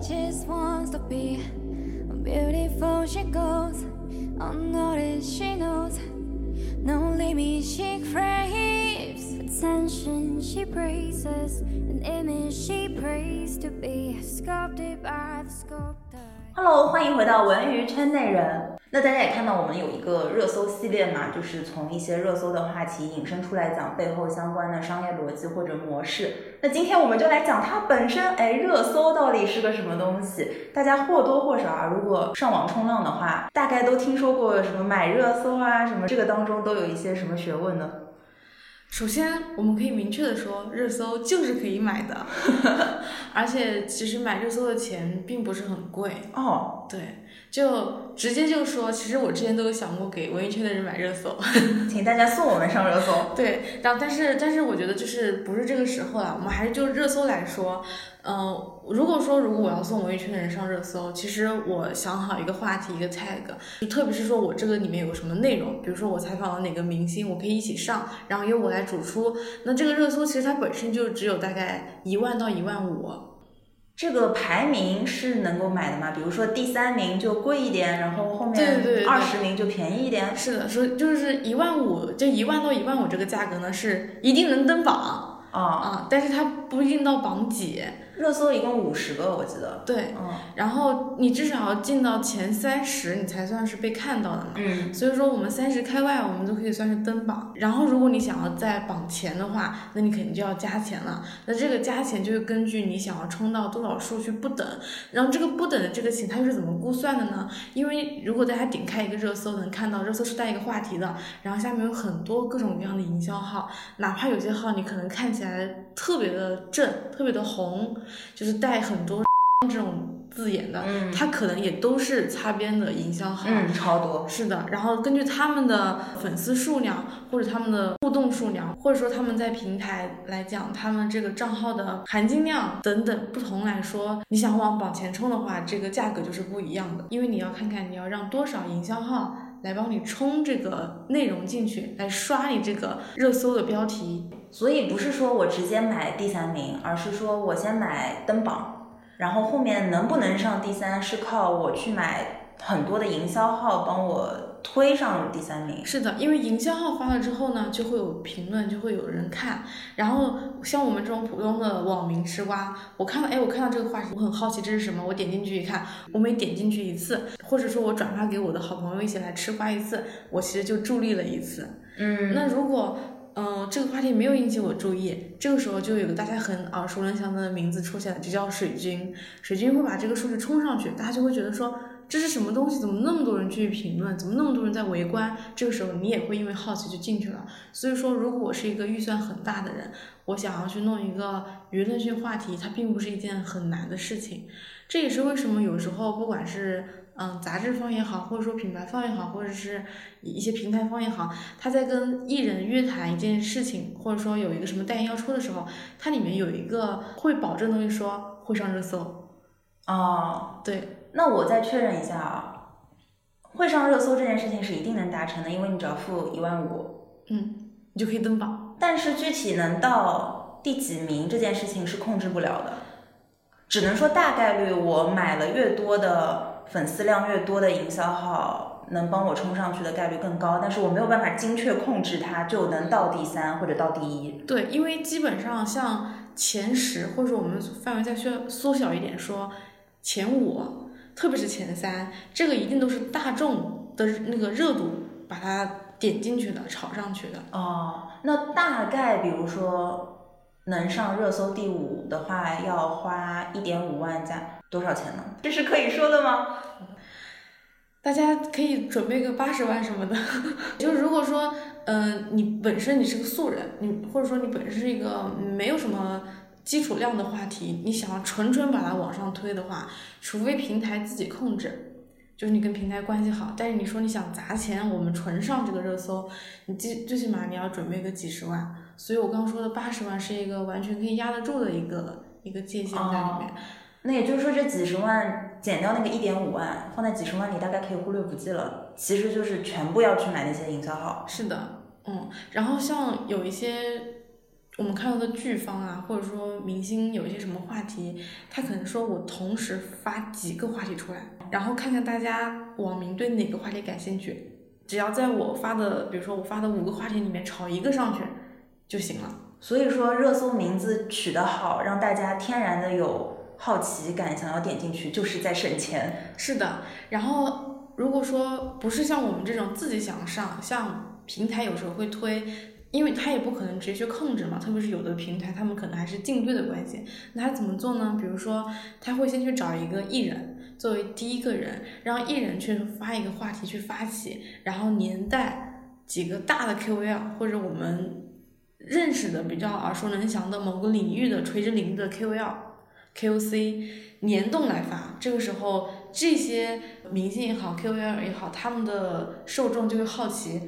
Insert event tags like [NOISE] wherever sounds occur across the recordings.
just wants to be beautiful. She goes unnoticed. She knows no limit. She craves attention. She praises an image. She prays to be sculpted by the sculptor. Hello，欢迎回到文娱圈内人。 那大家也看到，我们有一个热搜系列嘛，就是从一些热搜的话题引申出来讲背后相关的商业逻辑或者模式。那今天我们就来讲它本身，哎，热搜到底是个什么东西？大家或多或少啊，如果上网冲浪的话，大概都听说过什么买热搜啊，什么这个当中都有一些什么学问呢？首先，我们可以明确的说，热搜就是可以买的，[LAUGHS] 而且其实买热搜的钱并不是很贵。哦，对，就直接就说，其实我之前都有想过给文艺圈的人买热搜，[LAUGHS] 请大家送我们上热搜。对，然后但是但是我觉得就是不是这个时候了，我们还是就热搜来说，嗯、如果说如果我要送文艺圈的人上热搜，其实我想好一个话题一个 tag，就特别是说我这个里面有个什么内容，比如说我采访了哪个明星，我可以一起上，然后由我来主出，那这个热搜其实它本身就只有大概一万到一万五。这个排名是能够买的吗？比如说第三名就贵一点，然后后面二十名就便宜一点。是的，说就是一万五，就一万到一万五这个价格呢是一定能登榜啊、啊，但是它不一定到榜几。热搜一共五十个，我记得。对，嗯然后你至少要进到前三十，你才算是被看到的嘛。嗯，所以说我们三十开外，我们就可以算是登榜。然后如果你想要在榜前的话，那你肯定就要加钱了。那这个加钱就是根据你想要冲到多少数去不等。然后这个不等的这个钱它又是怎么估算的呢？因为如果大家点开一个热搜，能看到热搜是带一个话题的，然后下面有很多各种各样的营销号，哪怕有些号你可能看起来特别的正、特别的红，就是带很多 [LAUGHS] 这种字眼的，嗯它可能也都是擦边的营销号。嗯，超多。是的，然后根据他们的粉丝数量，或者他们的互动数量，或者说他们在平台来讲，他们这个账号的含金量等等不同来说，你想往榜前冲的话，这个价格就是不一样的，因为你要看看你要让多少营销号来帮你冲这个内容进去，来刷你这个热搜的标题。所以不是说我直接买第三名，而是说我先买登榜，然后后面能不能上第三是靠我去买很多的营销号帮我推上第三名。是的，因为营销号发了之后呢，就会有评论，就会有人看。然后像我们这种普通的网民吃瓜，我看到，哎，我看到这个话题，我很好奇这是什么，我点进去一看，我每点进去一次，或者说我转发给我的好朋友一起来吃瓜一次，我其实就助力了一次。嗯，那如果嗯、这个话题没有引起我注意，这个时候就有个大家很耳熟能详的名字出现了，就叫水军。水军会把这个数据冲上去，大家就会觉得说这是什么东西？怎么那么多人去评论？怎么那么多人在围观？这个时候你也会因为好奇就进去了。所以说，如果我是一个预算很大的人，我想要去弄一个娱乐性话题，它并不是一件很难的事情。这也是为什么有时候不管是嗯杂志方也好，或者说品牌方也好，或者是一些平台方也好，他在跟艺人约谈一件事情，或者说有一个什么代言要出的时候，它里面有一个会保证东西说会上热搜。哦，对，那我再确认一下啊，会上热搜这件事情是一定能达成的，因为你只要付一万五。嗯，你就可以登榜。但是具体能到第几名这件事情是控制不了的，只能说大概率我买了越多的粉丝量越多的营销号，能帮我冲上去的概率更高，但是我没有办法精确控制它就能到第三或者到第一。对，因为基本上像前十，或者说我们范围再缩缩小一点说，前五，特别是前三，这个一定都是大众的那个热度把它点进去的、炒上去的。哦，那大概比如说能上热搜第五的话，要花一点五万加多少钱呢？这是可以说的吗？大家可以准备个八十万什么的，[LAUGHS] 就是如果说，嗯、你本身你是个素人，你或者说你本身是一个没有什么基础量的话题，你想要纯纯把它往上推的话，除非平台自己控制，就是你跟平台关系好。但是你说你想砸钱，我们纯上这个热搜，你最最起码你要准备个几十万。所以我刚刚说的八十万是一个完全可以压得住的一个一个界限在里面。那也就是说，这几十万减掉那个一点五万，放在几十万里，大概可以忽略不计了。其实就是全部要去买那些营销号。是的，嗯，然后像有一些我们看到的剧方啊，或者说明星有一些什么话题，他可能说我同时发几个话题出来，然后看看大家网民对哪个话题感兴趣，只要在我发的，比如说我发的五个话题里面炒一个上去就行了。所以说热搜名字取得好，让大家天然的有好奇感，想要点进去，就是在省钱。是的，然后如果说不是像我们这种自己想上，像平台有时候会推。因为他也不可能直接去控制嘛，特别是有的平台，他们可能还是竞对的关系。那他怎么做呢？比如说，他会先去找一个艺人作为第一个人，让艺人去发一个话题去发起，然后连带几个大的 KOL 或者我们认识的比较耳熟能详的某个领域的垂直领域的 KOL、KOC 联动来发。这个时候，这些明星也好，KOL 也好，他们的受众就会好奇。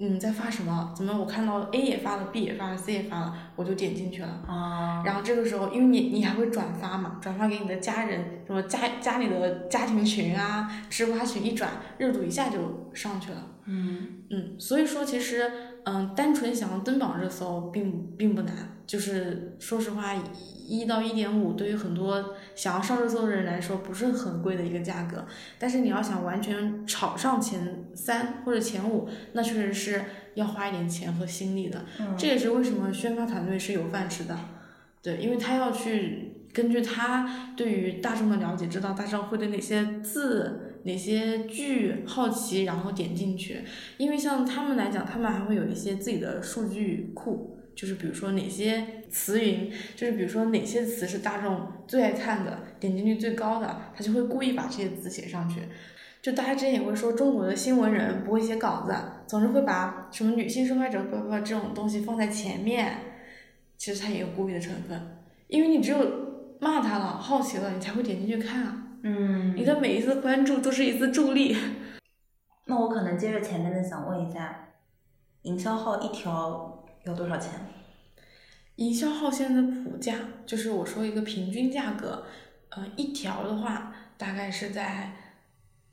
嗯，在发什么？怎么我看到 A 也发了，B 也发了，C 也发了，我就点进去了。啊。然后这个时候，因为你你还会转发嘛，转发给你的家人，什么家家里的家庭群啊、吃瓜群一转，热度一下就上去了。嗯嗯，所以说其实，嗯，单纯想要登榜热搜并并不难，就是说实话。一到一点五，对于很多想要上热搜的人来说，不是很贵的一个价格。但是你要想完全炒上前三或者前五，那确实是要花一点钱和心力的。这也是为什么宣发团队是有饭吃的，对，因为他要去根据他对于大众的了解，知道大众会对哪些字、哪些句好奇，然后点进去。因为像他们来讲，他们还会有一些自己的数据库。就是比如说哪些词云，就是比如说哪些词是大众最爱看的，点击率最高的，他就会故意把这些字写上去。就大家之前也会说中国的新闻人不会写稿子，总是会把什么女性受害者不不这种东西放在前面。其实他也有故意的成分，因为你只有骂他了，好奇了，你才会点进去看啊。嗯，你的每一次关注都是一次助力。那我可能接着前面的想问一下，营销号一条。要多少钱？营销号现在的普价就是我说一个平均价格，呃，一条的话大概是在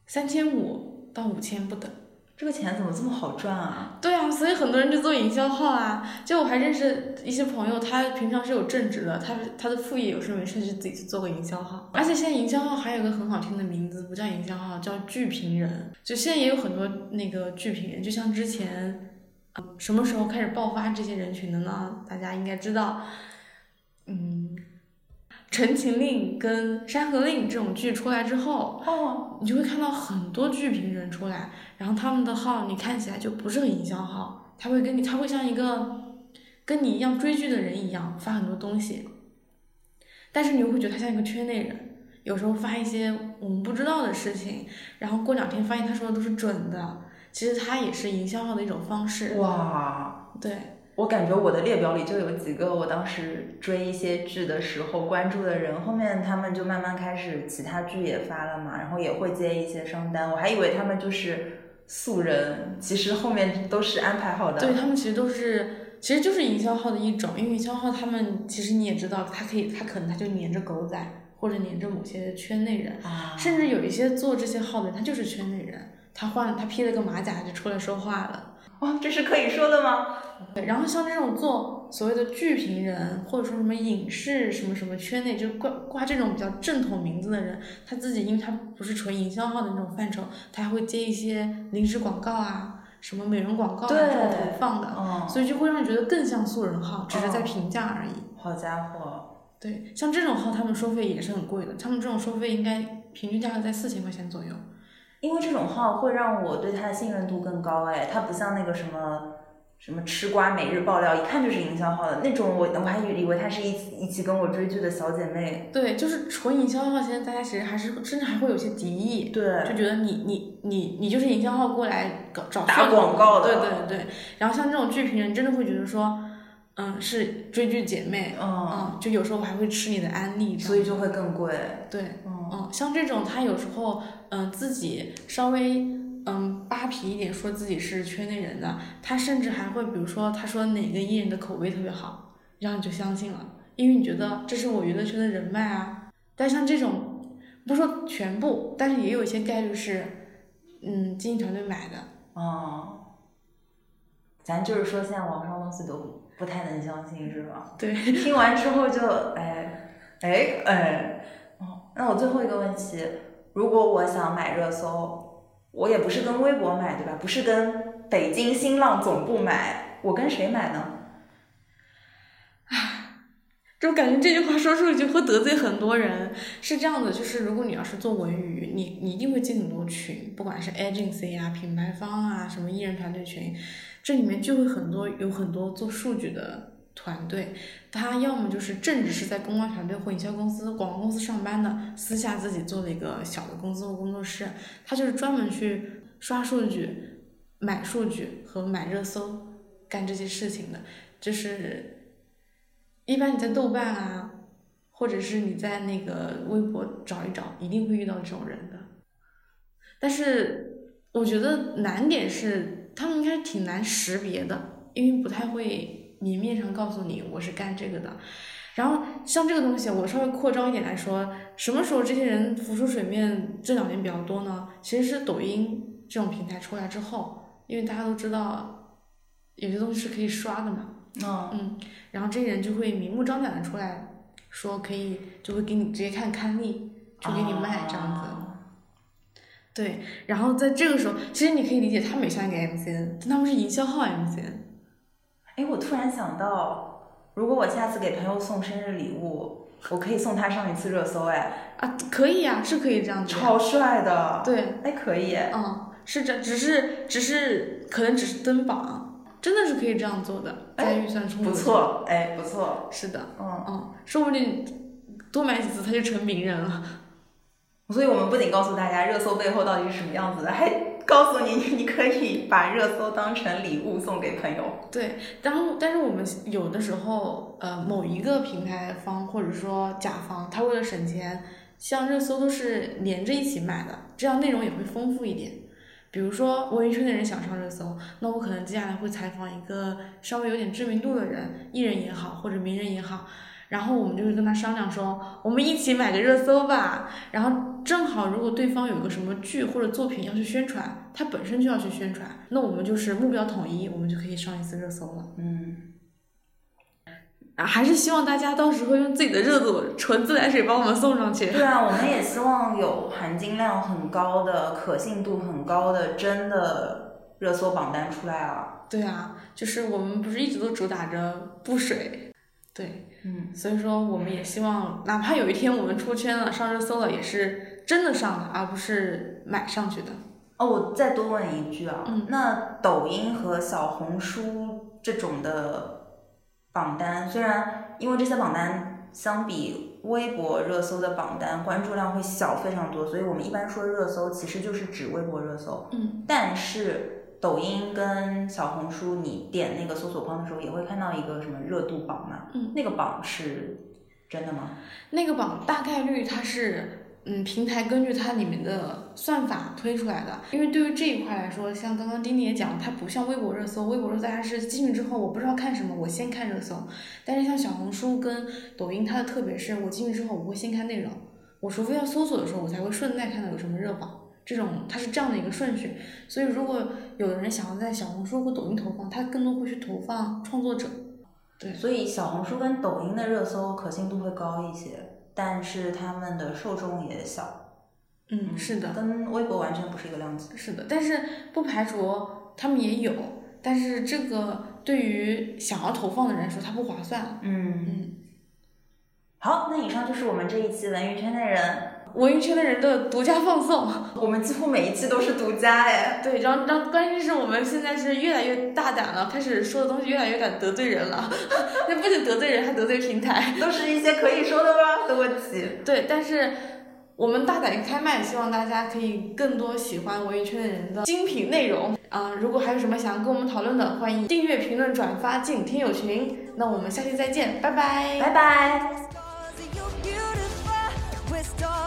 三千五到五千不等。这个钱怎么这么好赚啊？对啊，所以很多人就做营销号啊。就我还认识一些朋友，他平常是有正职的，他他的副业有事没事就自己去做个营销号。而且现在营销号还有个很好听的名字，不叫营销号，叫剧评人。就现在也有很多那个剧评人，就像之前。什么时候开始爆发这些人群的呢？大家应该知道，嗯，《陈情令》跟《山河令》这种剧出来之后，哦，你就会看到很多剧评人出来，然后他们的号你看起来就不是很营销号，他会跟你，他会像一个跟你一样追剧的人一样发很多东西，但是你又会觉得他像一个圈内人，有时候发一些我们不知道的事情，然后过两天发现他说的都是准的。其实他也是营销号的一种方式。哇，对我感觉我的列表里就有几个我当时追一些剧的时候关注的人，后面他们就慢慢开始其他剧也发了嘛，然后也会接一些商单。我还以为他们就是素人，其实后面都是安排好的。对他们其实都是，其实就是营销号的一种，因为营销号他们其实你也知道，他可以，他可能他就黏着狗仔或者黏着某些圈内人，甚至有一些做这些号的他就是圈内人。他换他披了个马甲就出来说话了，哇，这是可以说的吗？对，然后像这种做所谓的剧评人，或者说什么影视什么什么圈内就挂挂这种比较正统名字的人，他自己因为他不是纯营销号的那种范畴，他还会接一些临时广告啊，什么美容广告啊这种投放的，所以就会让你觉得更像素人号，只是在评价而已。好家伙，对，像这种号他们收费也是很贵的，他们这种收费应该平均价格在四千块钱左右。因为这种号会让我对他的信任度更高，哎，他不像那个什么什么吃瓜每日爆料，一看就是营销号的那种，我我还以为他是一起一起跟我追剧的小姐妹。对，就是纯营销号，现在大家其实还是甚至还会有些敌意，对，就觉得你你你你就是营销号过来搞找打广告的，对对对。然后像这种剧评人，真的会觉得说，嗯，是追剧姐妹，嗯，就有时候我还会吃你的安利，所以就会更贵。对，嗯，嗯像这种他有时候。嗯，自己稍微嗯扒皮一点，说自己是圈内人的，他甚至还会，比如说他说哪个艺人的口碑特别好，然后你就相信了，因为你觉得这是我娱乐圈的人脉啊。但像这种，不说全部，但是也有一些概率是，嗯，经纪团队买的。哦，咱就是说现在网上东西都不太能相信，是吧？[LAUGHS] 对，听完之后就哎哎哎，哦，那我最后一个问题，如果我想买热搜，我也不是跟微博买，对吧？不是跟北京新浪总部买，我跟谁买呢？[SIGHS] 就感觉这句话说出去会得罪很多人。是这样的，就是如果你要是做文娱，你你一定会进很多群，不管是 agency 啊、品牌方啊、什么艺人团队群，这里面就会很多有很多做数据的团队，他要么就是正职是在公关团队或营销公司、广告公司上班的，私下自己做了一个小的公司或工作室，他就是专门去刷数据、买数据和买热搜，干这些事情的，就是。一般你在豆瓣啊，或者是你在那个微博找一找，一定会遇到这种人的。但是我觉得难点是，他们应该挺难识别的，因为不太会明面上告诉你我是干这个的。然后像这个东西，我稍微扩张一点来说，什么时候这些人浮出水面？这两年比较多呢，其实是抖音这种平台出来之后，因为大家都知道有些东西是可以刷的嘛。嗯，然后这些人就会明目张胆的出来说可以，就会给你直接看刊例，就给你卖这样子。对，然后在这个时候，其实你可以理解，他们也像一个 MCN，但他们是营销号 MCN。哎，我突然想到，如果我下次给朋友送生日礼物，我可以送他上一次热搜，哎。啊，可以呀，是可以这样子。超帅的。对。哎，可以。嗯，是这，只是，只是，可能只是登榜。真的是可以这样做的，在预算充足。不错，哎，不错。是的，嗯嗯，说不定多买几次他就成名人了。所以我们不仅告诉大家热搜背后到底是什么样子的，还告诉你你可以把热搜当成礼物送给朋友。对，然后但是我们有的时候，呃，某一个平台方或者说甲方，他为了省钱，像热搜都是连着一起买的，这样内容也会丰富一点。比如说文艺圈的人想上热搜，那我可能接下来会采访一个稍微有点知名度的人，艺人也好或者名人也好，然后我们就会跟他商量说，我们一起买个热搜吧。然后正好如果对方有个什么剧或者作品要去宣传，他本身就要去宣传，那我们就是目标统一，我们就可以上一次热搜了。嗯。啊，还是希望大家到时候用自己的热度纯自来水帮我们送上去。对啊，我们也希望有含金量很高的、可信度很高的真的热搜榜单出来啊。对啊，就是我们不是一直都主打着不水，对，嗯，所以说我们也希望，哪怕有一天我们出圈了、上热搜了，也是真的上的，而不是买上去的。哦，我再多问一句啊，嗯，那抖音和小红书这种的。榜单虽然因为这些榜单相比微博热搜的榜单关注量会小非常多，所以我们一般说热搜其实就是指微博热搜。嗯，但是抖音跟小红书，你点那个搜索框的时候也会看到一个什么热度榜嘛？嗯，那个榜是真的吗？那个榜大概率它是。嗯，平台根据它里面的算法推出来的。因为对于这一块来说，像刚刚丁丁也讲，它不像微博热搜，微博热搜大家是进去之后我不知道看什么，我先看热搜。但是像小红书跟抖音，它的特别是我进去之后我会先看内容，我除非要搜索的时候，我才会顺带看到有什么热榜。这种它是这样的一个顺序。所以如果有的人想要在小红书或抖音投放，他更多会去投放创作者。对，所以小红书跟抖音的热搜可信度会高一些。但是他们的受众也小，嗯，是的，跟微博完全不是一个量级。是的，但是不排除他们也有，但是这个对于想要投放的人来说，它不划算。嗯嗯。好，那以上就是我们这一期文娱圈内人。文娱圈的人的独家放送，[LAUGHS] 我们几乎每一期都是独家哎。对，然后然后关键是我们现在是越来越大胆了，开始说的东西越来越敢得罪人了。[LAUGHS] 那不仅得罪人，还得罪平台，都是一些可以说的吗的问题。对，但是我们大胆开麦，希望大家可以更多喜欢文娱圈的人的精品内容啊！如果还有什么想要跟我们讨论的，欢迎订阅、评论、转发进听友群。那我们下期再见，拜拜，拜拜。Stop.